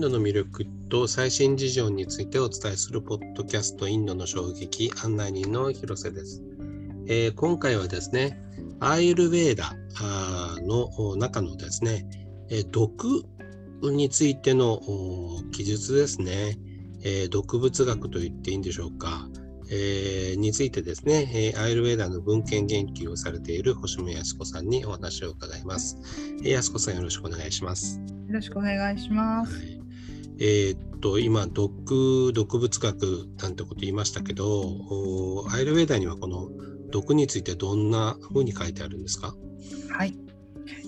インドの魅力と最新事情についてお伝えするポッドキャストインドの衝撃案内人の広瀬です。えー、今回はですね、アーユルヴェーダの中のですね、え毒についての記述ですね、えー、毒物学と言っていいんでしょうか、えー、についてですね、えー、アイルウェーダの文献研究をされている星野康子さんにお話を伺います。えー、康子さんよろしくお願いします。よろしくお願いします。はい、えー、っと今毒毒物学なんてこと言いましたけど、アイルウェーダにはこの毒についてどんなふうに書いてあるんですか？はい。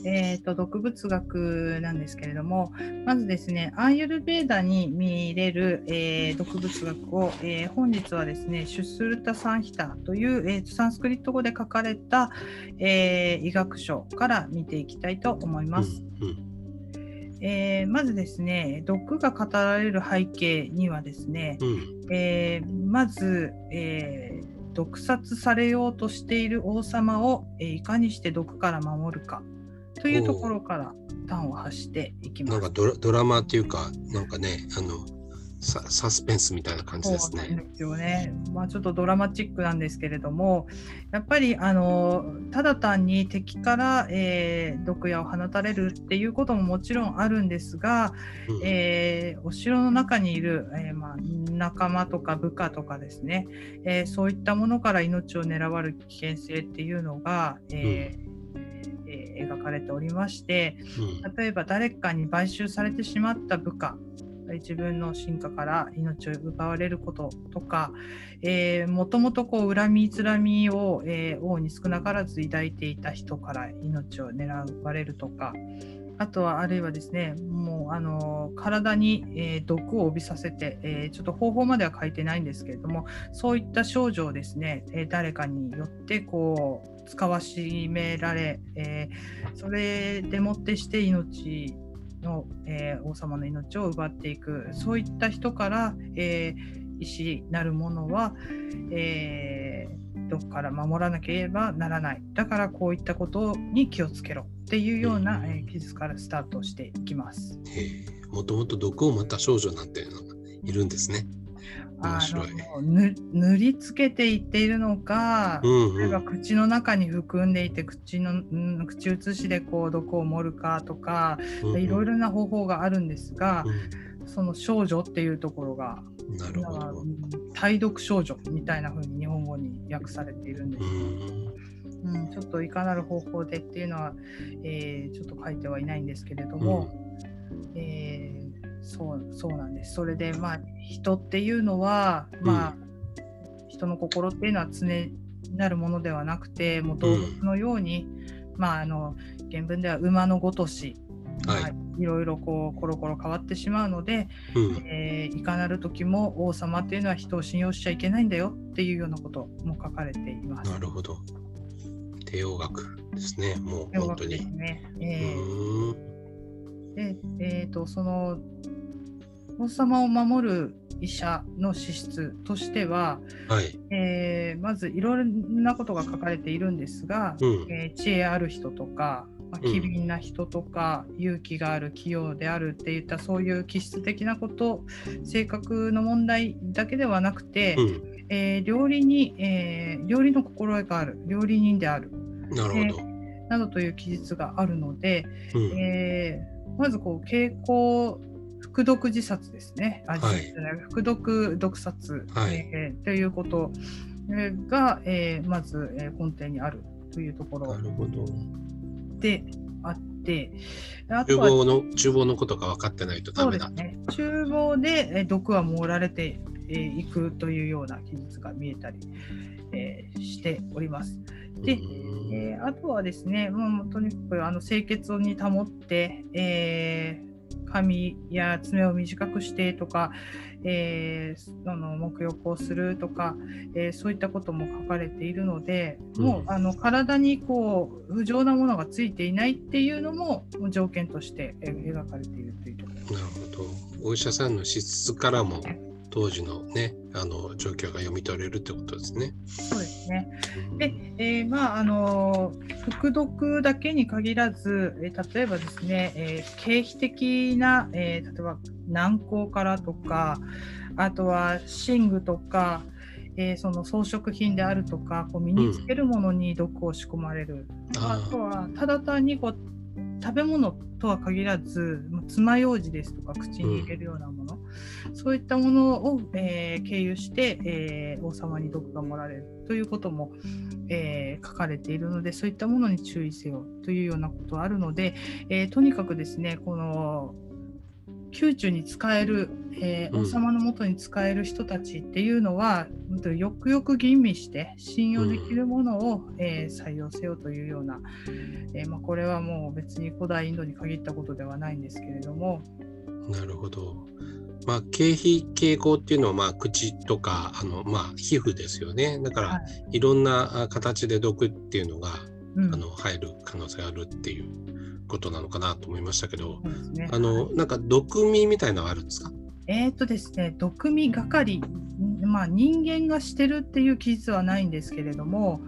えーと、毒物学なんですけれどもまずですねアーユルベーダに見れる、えー、毒物学を、えー、本日はですねシュスルタ・サンヒタという、えー、サンスクリット語で書かれた、え医学書から見ていきたいと思います。うんうんえー、まずですね毒が語られる背景にはですね、うん、えー、まず、えー、毒殺されようとしている王様を、えいかにして毒から守るかというところから端を発していきます。なんかドラマっていうかなんかねあのササスペンスみたいな感じですね。ですよね。まあちょっとドラマチックなんですけれども、やっぱりあのただ単に敵から、えー、毒矢を放たれるっていうことももちろんあるんですが、うん、えー、お城の中にいる、えー、まあ、仲間とか部下とかですね、えそういったものから命を狙われる危険性っていうのが、えー、うん。えー、描かれておりまして、例えば誰かに買収されてしまった部下自分の進化から命を奪われることとか、えー、もともとこう恨みつらみを、えー、王に少なからず抱いていた人から命を狙われるとか、あとはあるいはですね、もうあの体に、えー、毒を帯びさせて、えー、ちょっと方法までは書いてないんですけれども、そういった症状をですね、えー、誰かによってこう使わしめられ、えそれでもってして命の、え王様の命を奪っていく、そういった人から、え石なるものは、えどこから守らなければならない。だからこういったことに気をつけろ。っていうような、えー、記述からスタートしていきます。もともと毒をまた少女なんていうのがいるんですね。面白い。塗りつけていっているのか、うんうん、口の中に含んでいて口の、うん、口移しでこう毒を盛るかとか、うんうん、いろいろな方法があるんですが、うん、その少女っていうところがなるほど。対毒少女みたいな風に日本語に訳されているんです。うん。うん、ちょっといかなる方法でっていうのは、えー、ちょっと書いてはいないんですけれども、うん、えー、そうそうなんです。それで、まあ、人っていうのは、まあ、人の心っていうのは常なるものではなくて、もう動物のように、まあ、あの原文では馬のごとし、はい、いろいろこうコロコロ変わってしまうので、うん、えー、いかなる時も王様っていうのは人を信用しちゃいけないんだよっていうようなことも書かれています。なるほど。帝王学ですね、もう本当に。ですね。えー、で、えーと、その王様を守る医者の資質としては、はい。えー、まずいろんなことが書かれているんですが、うん、えー、知恵ある人とか、まあ、機敏な人とか、うん、勇気がある器用であるっていったそういう気質的なこと性格の問題だけではなくて、うん、えー、料理に、えー、料理の心得がある料理人であるなるほど、えー、などという記述があるので、うん、えー、まずこう傾向服毒自殺ですね、はい、服毒毒殺、はい、えー、ということが、えー、まず、え根底にあるというところであって、あとは厨房の厨房のことが分かってないとダメだ。ね。厨房で、え毒は盛られてえー、いくというような記述が見えたり、えー、しております。で、えー、あとはですね、もうとにかくあの清潔に保って、えー、髪や爪を短くしてとか、えー、あの沐浴をするとか、えー、そういったことも書かれているので、もうあの体にこう不浄なものがついていないっていうのも条件として描かれているというところなるほど。お医者さんの資質からも当時のねあの状況が読み取れるってことですね。そうですね。で、えー、まああの副読だけに限らず、えー、例えばですね、えー、経費的な、えー、例えば軟膏からとかあとは寝具とか、えー、その装飾品であるとかこう身につけるものに毒を仕込まれる、うん、あとはただ単にこう食べ物とは限らず爪楊枝ですとか口に入れるようなもの、うん、そういったものを、えー、経由して、えー、王様に毒が盛られるということも、えー、書かれているのでそういったものに注意せよというようなことはあるので、えとにかくですねこの宮中に使える、えー、王様のもとに使える人たちっていうのは、うん、よくよく吟味して信用できるものを、うん、えー、採用せよというような、えー、まあ、これはもう別に古代インドに限ったことではないんですけれども。なるほど。まあ、経皮傾向っていうのは、まあ、口とかあの、まあ、皮膚ですよね。だから、はい、いろんな形で毒っていうのが、うん、あの入る可能性があるっていうことなのかなと思いましたけど、ね、あのなんか毒味みたいなのはあるんですか？えっ、とですね、毒味係、まあ、人間がしてるっていう記述はないんですけれども、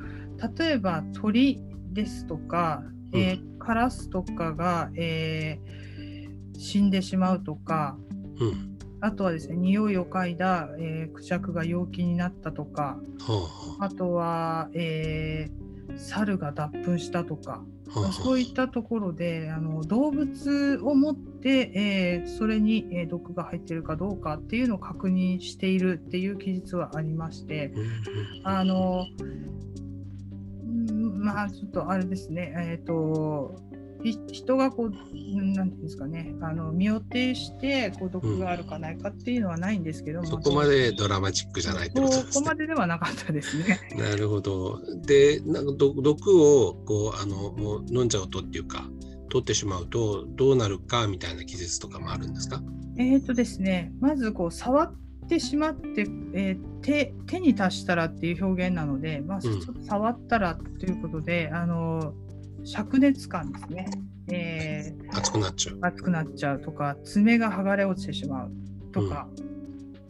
例えば鳥ですとか、えー、カラスとかが、えー、死んでしまうとか、うん、あとはですね、匂いを嗅いだ、えー、クジャクが陽気になったとか、はあ、あ。とは、えー、猿が脱糞したとか、そういったところであの動物を持って、えー、それに、えー、毒が入っているかどうかっていうのを確認しているっていう記述はありまして、あのまあちょっとあれですね、えっ、ー、と人がこう、なんていうんですかね、あの身を挺してこう毒があるかないかっていうのはないんですけども、うん、そこまでドラマチックじゃないってことですね。そこまでではなかったですね。なるほど。で、なんか毒をこうあのもう飲んじゃうとっていうか、取ってしまうとどうなるかみたいな記述とかもあるんですか？えっ、ー、とですね、まずこう触ってしまって、えー、手手に達したらっていう表現なので、まあ、触ったらということで、うん、あの灼熱感ですね。えー、熱くなっちゃう。熱くなっちゃうとか、爪が剥がれ落ちてしまうとか、うん、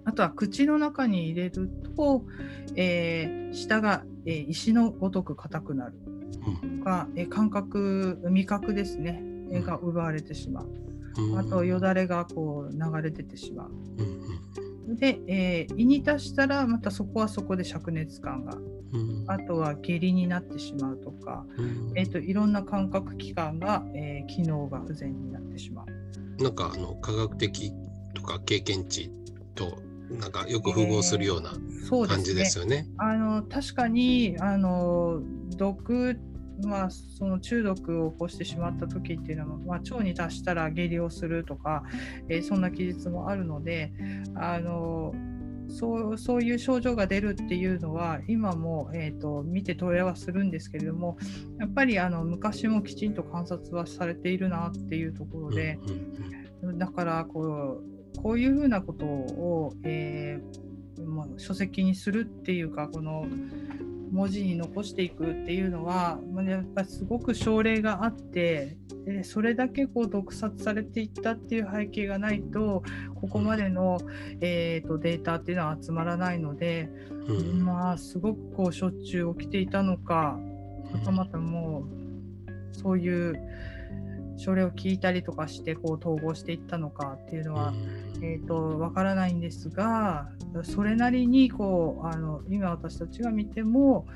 あとは口の中に入れると、えー、舌が、えー、石のごとく硬くなるとか、うん、えー、感覚、味覚ですね、えが奪われてしまう。うん、あと、よだれがこう流れ出てしまう。で、えー、胃に達したらまたそこはそこで灼熱感があとは下痢になってしまうとか、えーと、いろんな感覚器官が、えー、機能が不全になってしまう。なんかあの科学的とか経験値となんかよく符合するような感じですよね。えー、ねあの確かにあの毒まあ、その中毒を起こしてしまった時っていうのは、まあ、腸に達したら下痢をするとか、えー、そんな記述もあるのであのそうそういう症状が出るっていうのは今も、えーと、見て問い合わせするんですけれどもやっぱりあの昔もきちんと観察はされているなっていうところでだからこうこういうふうなことを、えーまあ、書籍にするっていうかこの文字に残していくっていうのは、まあ、やっぱすごく症例があってでそれだけこう毒殺されていったっていう背景がないとここまでの、えーと、データっていうのは集まらないので、うん、まあすごくこうしょっちゅう起きていたのかまたまたもうそういう症例を聞いたりとかしてこう統合していったのかっていうのは、えーと、わからないんですがそれなりにこうあの今私たちが見ても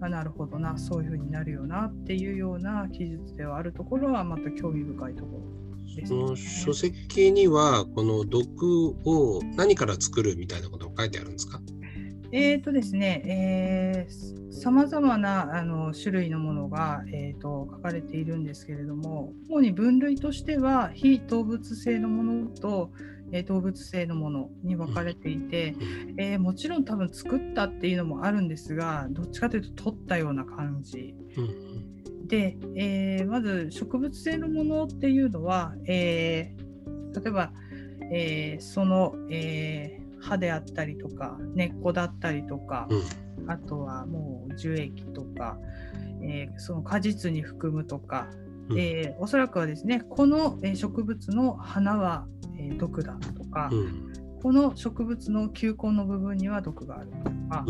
あなるほどなそういうふうになるよなっていうような記述ではあるところはまた興味深いところその書籍にはこの毒を何から作るみたいなことが書いてあるんですか？えーとですね、さまざまなあの種類のものが、えーと、書かれているんですけれども、主に分類としては、非動物性のものと、え、動物性のものに分かれていて、えー、もちろん多分作ったっていうのもあるんですがどっちかというと取ったような感じ。で、えー、まず植物性のものっていうのは、えー、例えば、え、その、えー、葉であったりとか根っこだったりとか、うん、あとはもう樹液とか、えー、その果実に含むとか、うん、えー、おそらくはですねこの植物の花はえー、毒だとか、うん、この植物の球根の部分には毒がある。とか、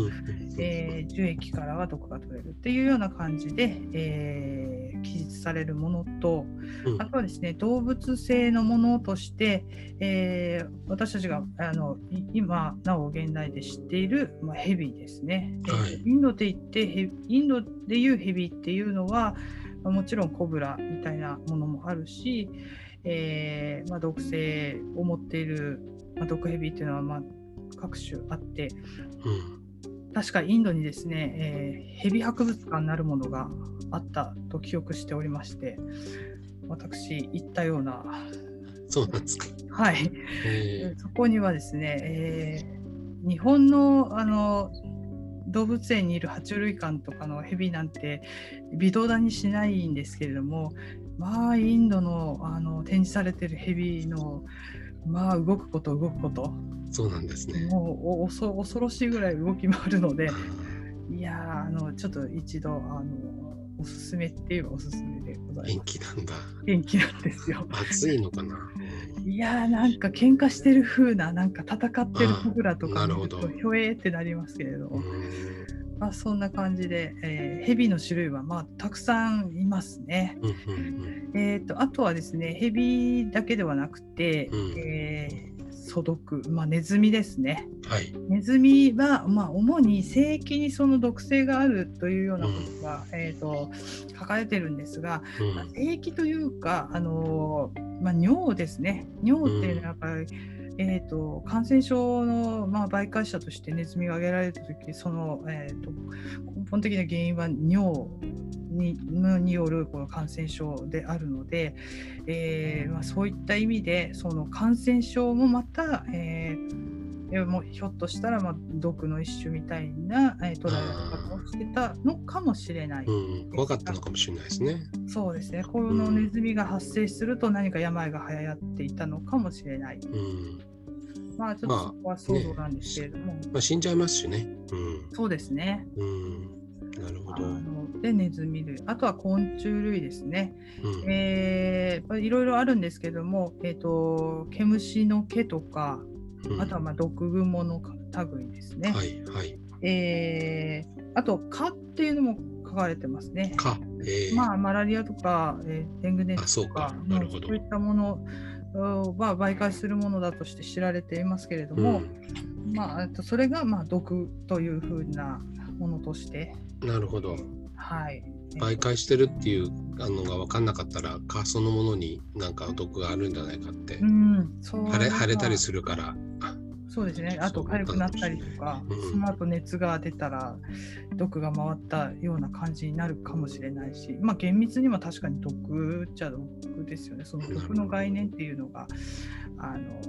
えー樹液からは毒が取れるっていうような感じで、えー記述されるものとうん。あとはですね動物性のものとして、えー私たちがあのい今なお現代で知っている、まあ、ヘビですね、えーはい。インドで言ってヘインドでいうヘビっていうのはまあもちろんコブラみたいなものもあるし、えーまあ、毒性を持っている、まあ、毒ヘビっていうのは、まあ、各種あってうん。確かインドにですね、えーヘビ博物館なるものがあったと記憶しておりまして私行ったようなそうなんですか。はい。えそこにはですね、えー日本のあの動物園にいる爬虫類館とかのヘビなんて微動だにしないんですけれどもまあインドのあの展示されてるヘビのまあ動くこと動くことーそうなんですね。もうお恐恐ろしいぐらい動き回るのでいやーあのちょっと一度あのおすすめって言えばおすすめでござい元ます。気なんだ。元気なんですよ。暑いのかな。うんいやーなんか喧嘩してる風ななんか戦ってるコブラとか見るとひょえーってなりますけれど、うん。まあ、そんな感じで、えーヘビの種類はまあたくさんいますね。えー、とあとはですねヘビだけではなくて、うん。えー素毒、まあ、ネズミですね。うんはい。ネズミは、まあ、主に性域にその毒性があるというようなことが、えー、と書かれてるんですが、まあうん性域というか、あのーまあ、尿ですね尿っていうのはやっぱり、えー、と感染症の、まあ、媒介者としてネズミが挙げられた時その、えー、と根本的な原因は尿にによるこの感染症であるので、えーまあ、そういった意味でその感染症もまた、えーもうひょっとしたら、まあ、毒の一種みたいな、えー捉えられ方をしてたのかもしれない。うん、怖かったのかもしれないですね。そうですね。このネズミが発生すると何か病が流行っていたのかもしれない。うん。まあちょっとそこは想像なんですけれども。まあ、死んじゃいますしね。そうですね。うん。うん。なるほあど。ので、ネズミ類。あとは昆虫類ですね。うん。えー、いろいろあるんですけども、えっ、と、毛虫の毛とか、うんあとはまあ毒蜘蛛の類ですね。はい、はい。えー、あと、蚊っていうのも書かれてますね。か。えーまあ、マラリアとか、えーデング熱あそうかとか、なるほどそういったものうんは媒介するものだとして知られていますけれども、まあ、えっとそれがまあ毒というふうなものとして、うん、なるほど。はい。媒介してるっていうのが分かんなかったら、蚊そのものになんか毒があるんじゃないかって。うん、そう腫れ腫れたりる。するから。あそうですね。あと痒くなったりとか、うんその後熱が出たら毒が回ったような感じになるかもしれないし、まあ厳密には確かに毒っちゃ毒ですよね。その毒の概念っていうのが、あの、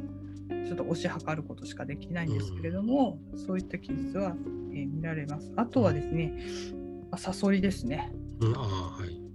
ちょっと推し量ることしかできないんですけれども、そういった記述は、えー見られます。あとはですね、まあサソリですね。うん、ああ、はい。うん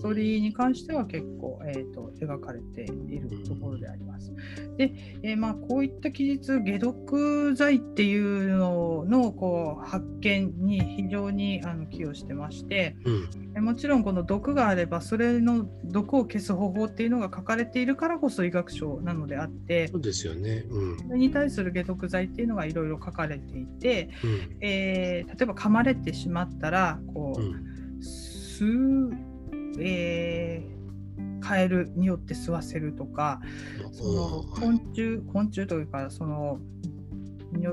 サソリに関しては結構、えー、と描かれているところであります。で、えーまあ、こういった記述、解毒剤っていうののこう発見に非常にあの寄与してまして、うん。えーもちろんこの毒があれば、それの毒を消す方法っていうのが書かれているからこそ医学書なのであってそ、うですよね。うん。それに対する解毒剤っていうのがいろいろ書かれていて、うん。えー例えば噛まれてしまったら、こう、うん。吸う、えーカエルによって吸わせるとかその昆虫昆虫というかその、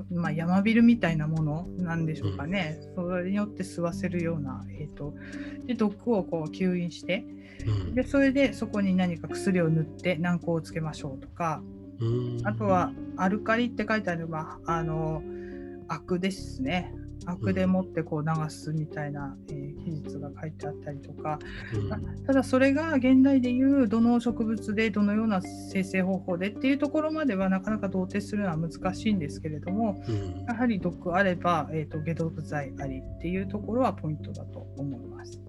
まあ、ヤマビルみたいなものなんでしょうかね、それによって吸わせるような、えー、とで毒をこう吸引してうん。でそれでそこに何か薬を塗って軟膏をつけましょうとかうん。あとはアルカリって書いてあればあのアクですねアクでもってこう流すみたいな、えー記述が書いてあったりとか、うんただそれが現代でいうどの植物でどのような生成方法でっていうところまではなかなか同定するのは難しいんですけれどもうんやはり毒あれば、えー、と解毒剤ありっていうところはポイントだと思います。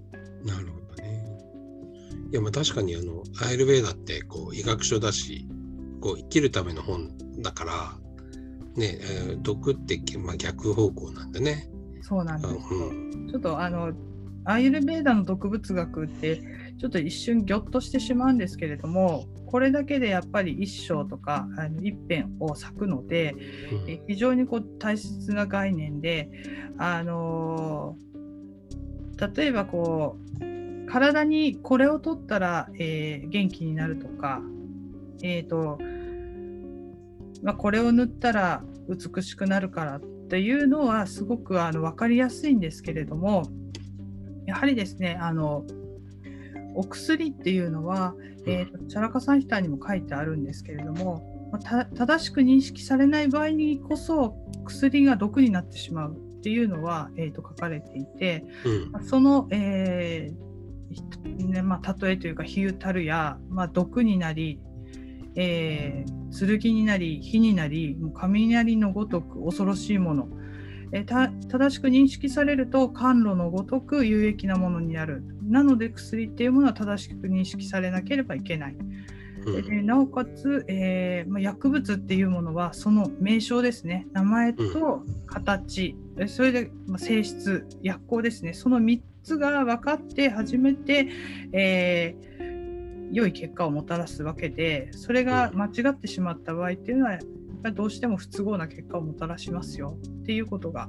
なるほどね。いやまあ確かにあのアイルベーダってこう医学書だしこう生きるための本だからね、えー毒って、まあ、逆方向なんでね。そうなんうです。よん。ちょっとあのアーユルベーダの毒物学ってちょっと一瞬ぎょっとしてしまうんですけれどもこれだけでやっぱり一章とかあの一辺を咲くので、うん。え非常にこう大切な概念で、あのー例えばこう体にこれを取ったら、えー元気になるとか、えーとまあ、これを塗ったら美しくなるからっていうのはすごくあの分かりやすいんですけれどもやはりですねあのお薬っていうのは、えーとチャラカサンヒターにも書いてあるんですけれども、まあた正しく認識されない場合にこそ薬が毒になってしまうっていうのは、えー、と書かれていてうん。まあその、えーひねまあ、例えというか比喩たるや、まあ、毒になり、えー剣になり火になりもう雷のごとく恐ろしいもの、えーた正しく認識されると甘露のごとく有益なものになる。なので薬っていうものは正しく認識されなければいけない。うん。でなおかつ、えーまあ、薬物っていうものはその名称ですね。名前と形、えそれで、まあ、性質薬効ですね。その3つが分かって初めて、えー良い結果をもたらすわけでそれが間違ってしまった場合っていうのはやっぱりどうしても不都合な結果をもたらしますよっていうことが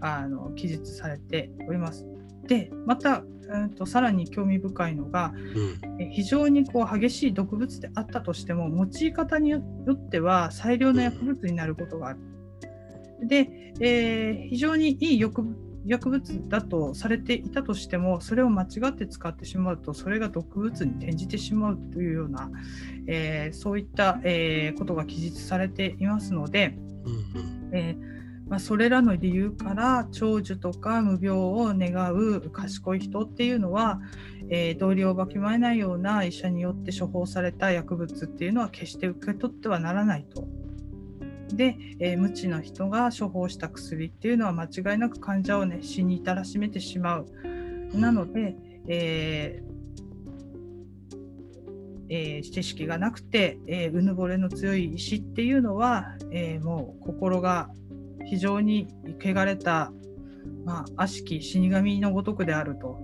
あの記述されております。でまた、うん、とさらに興味深いのが、うんえ非常にこう激しい毒物であったとしても用い方によっては最良の薬物になることがある。で、えー非常にいい薬薬物だとされていたとしてもそれを間違って使ってしまうとそれが毒物に転じてしまうというような、えーそういった、えーことが記述されていますので、うんえーまあ、それらの理由から長寿とか無病を願う賢い人っていうのは、えー道理をわきまえないような医者によって処方された薬物っていうのは決して受け取ってはならないと。で、えー無知の人が処方した薬っていうのは間違いなく患者を、ね、死に至らしめてしまう。なので、えーえー知識がなくて、えーうぬぼれの強い医師っていうのは、えーもう心が非常に汚れた、まあ、悪しき死神のごとくであると、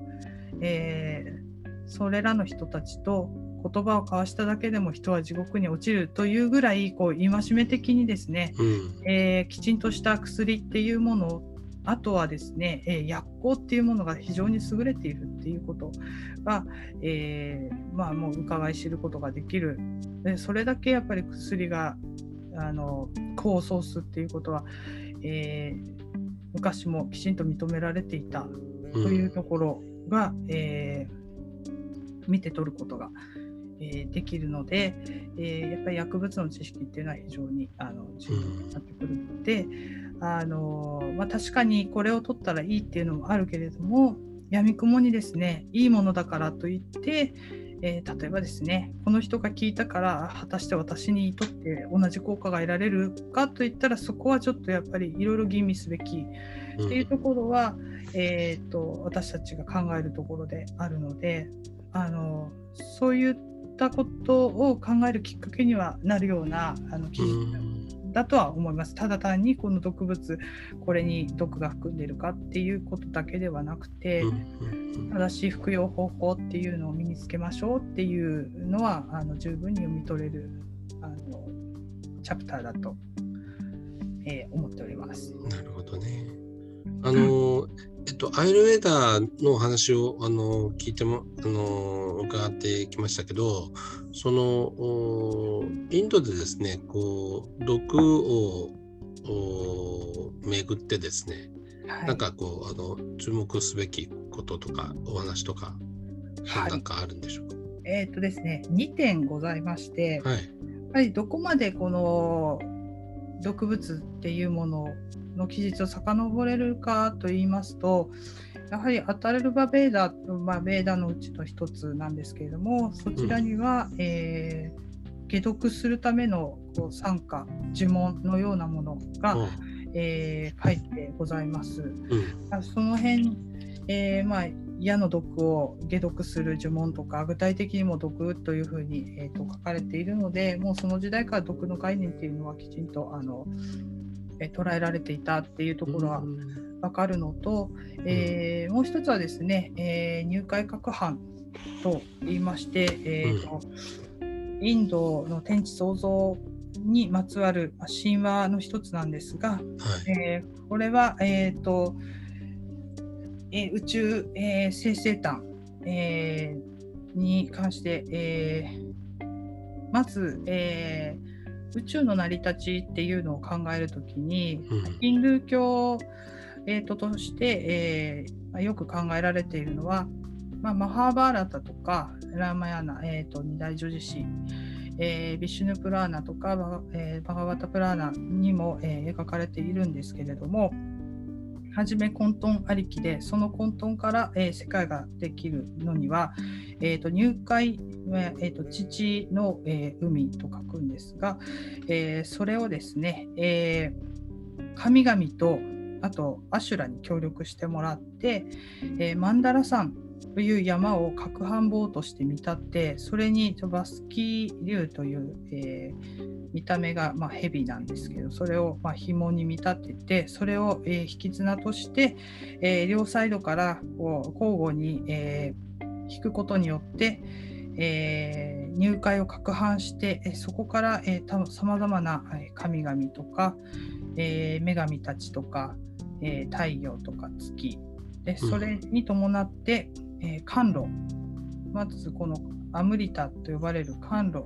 えーそれらの人たちと言葉を交わしただけでも人は地獄に落ちるというぐらいこう戒め的にですね、うん。えーきちんとした薬っていうものあとはですね、えー薬効っていうものが非常に優れているっていうことが、えーまあ、もう伺い知ることができる。でそれだけやっぱり薬があの功を奏すっていうことは、えー昔もきちんと認められていたうんというところが、えー見て取ることが、えーできるので、えーやっぱり薬物の知識っていうのは非常にあの重要になってくるので、あのまあ、確かにこれを取ったらいいっていうのもあるけれども闇雲にですねいいものだからといって、えー例えばですねこの人が聞いたから果たして私にとって同じ効果が得られるかといったらそこはちょっとやっぱりいろいろ吟味すべきっていうところは、えー、と私たちが考えるところであるのであのそういったことを考えるきっかけにはなるようなあの記う事んだとは思います。ただ単にこの毒物これに毒が含んでいるかっていうことだけではなくて、うん正しい服用方法っていうのを身につけましょうっていうのはあの十分に読み取れるあのチャプターだと、えー思っております。なるほどね。あの、えっと、アイルウェーダーのお話をあの聞いてもあの伺ってきましたけど、そのおインドでですね、こう毒をお巡ってですね、はい、なんかこうあの注目すべきこととかお話とか、はいなんかあるんでしょうか？えっ、とですね2点ございまして、はい。やっぱりどこまでこの毒物っていうものの記述を遡れるかと言いますとやはりアタルルバ・ベーダ、まあ、ベーダのうちの一つなんですけれどもそちらには、えー解毒するためのこう酸化呪文のようなものが、うん。えー書いてございます。うん。あその辺、えーまあ、矢の毒を解毒する呪文とか具体的にも毒というふうに、えー、と書かれているのでもうその時代から毒の概念っていうのはきちんとあの、えー捉えられていたっていうところは分かるのと、えーもう一つはですね、えー入会各藩と言いまして、えーとインドの天地創造にまつわるまあ神話の一つなんですが、はい。えーこれは、えーとえー宇宙、えー生成誕、えーに関して、えーまず、えー宇宙の成り立ちっていうのを考えるときにうん。ヒンドゥー教、えーととして、えーまあよく考えられているのは、まあ、マハーバーラタとかラーマヤナ、えー、と二大女子詩、えービシュヌプラーナとかバ,、えーバガバタプラーナにも、えー描かれているんですけれどもはじめ混沌ありきでその混沌から、えー世界ができるのには、えー、と入会、えー、と父の、えー海と書くんですが、えーそれをですね、えー神々とあとアシュラに協力してもらって、えーマンダラ山という山を核反棒として見立ってそれにバスキー竜という、えー見た目が、まあ、蛇なんですけどそれを、まあ、紐に見立ててそれを、えー引き綱として、えー両サイドからこう交互に、えー引くことによって、えー入海を攪拌して、えーそこからさまざまなえー神々とか、えー女神たちとか、えー太陽とか月。でうん。それに伴って、えー甘露。まずこのアムリタと呼ばれる甘露、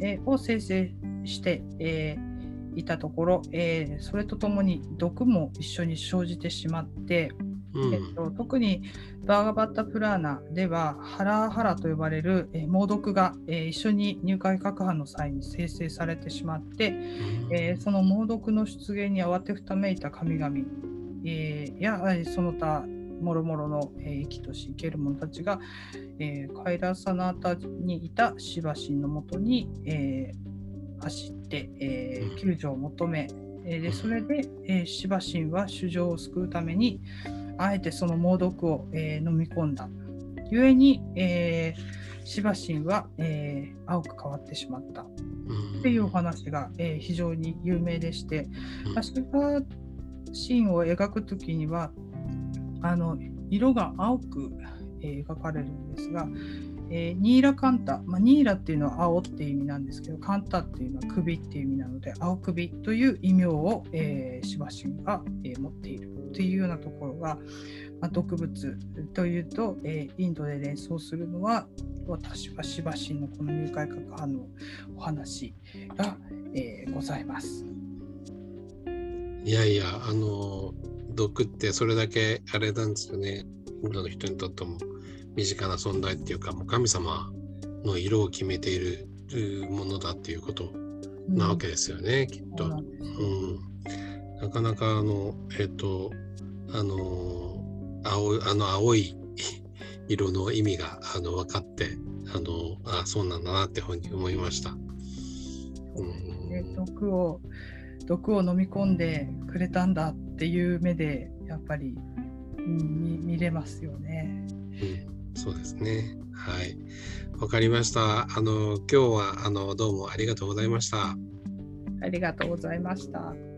えーを生成して、えーいたところ、えーそれとともに毒も一緒に生じてしまって、うん。えっと、特にバーガバッタプラーナではハラハラと呼ばれる、えー猛毒が、えー一緒に入海攪拌の際に生成されてしまって、えーその猛毒の出現に慌てふためいた神々、えーやえーその他もろもろの、えー生きとし生ける者たちが、えーカイラサナータにいたシバ神のもとに、えー走って、えーうん救助を求め、えーでそれで、えーシバ神は主情を救うためにあえてその猛毒を、えー飲み込んだ。故に、えーシバ神は、えー青く変わってしまった。っていうお話が、えー非常に有名でして、うんまあシバシーンを描くときにはあの色が青く、え描かれるんですが、えーニーラカンタ、まあ、ニーラっていうのは青っていう意味なんですけどカンタっていうのは首っていう意味なので青首という異名を、えー、シバシンが、えー持っているというようなところが、まあ、毒物というと、えーインドで連想するのは私はシバシンのこの入会核反のお話が、えーございます。いやいや、あの、毒ってそれだけあれなんですよね。インドの人にとっても身近な存在っていうか、もう神様の色を決めているものだっていうことなわけですよね、きっと。そうなんですようん、なかなかあの、えっ、と、あの、青い、あの青い 色の意味があの分かって、あの、あそうなんだなってふうに思いました。うんで毒を毒を飲み込んでくれたんだっていう目でやっぱり見れますよね。うん、そうですね。はい。わかりました。あの、今日は、あの、どうもありがとうございました。ありがとうございました。